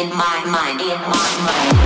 in my mind, in my mind.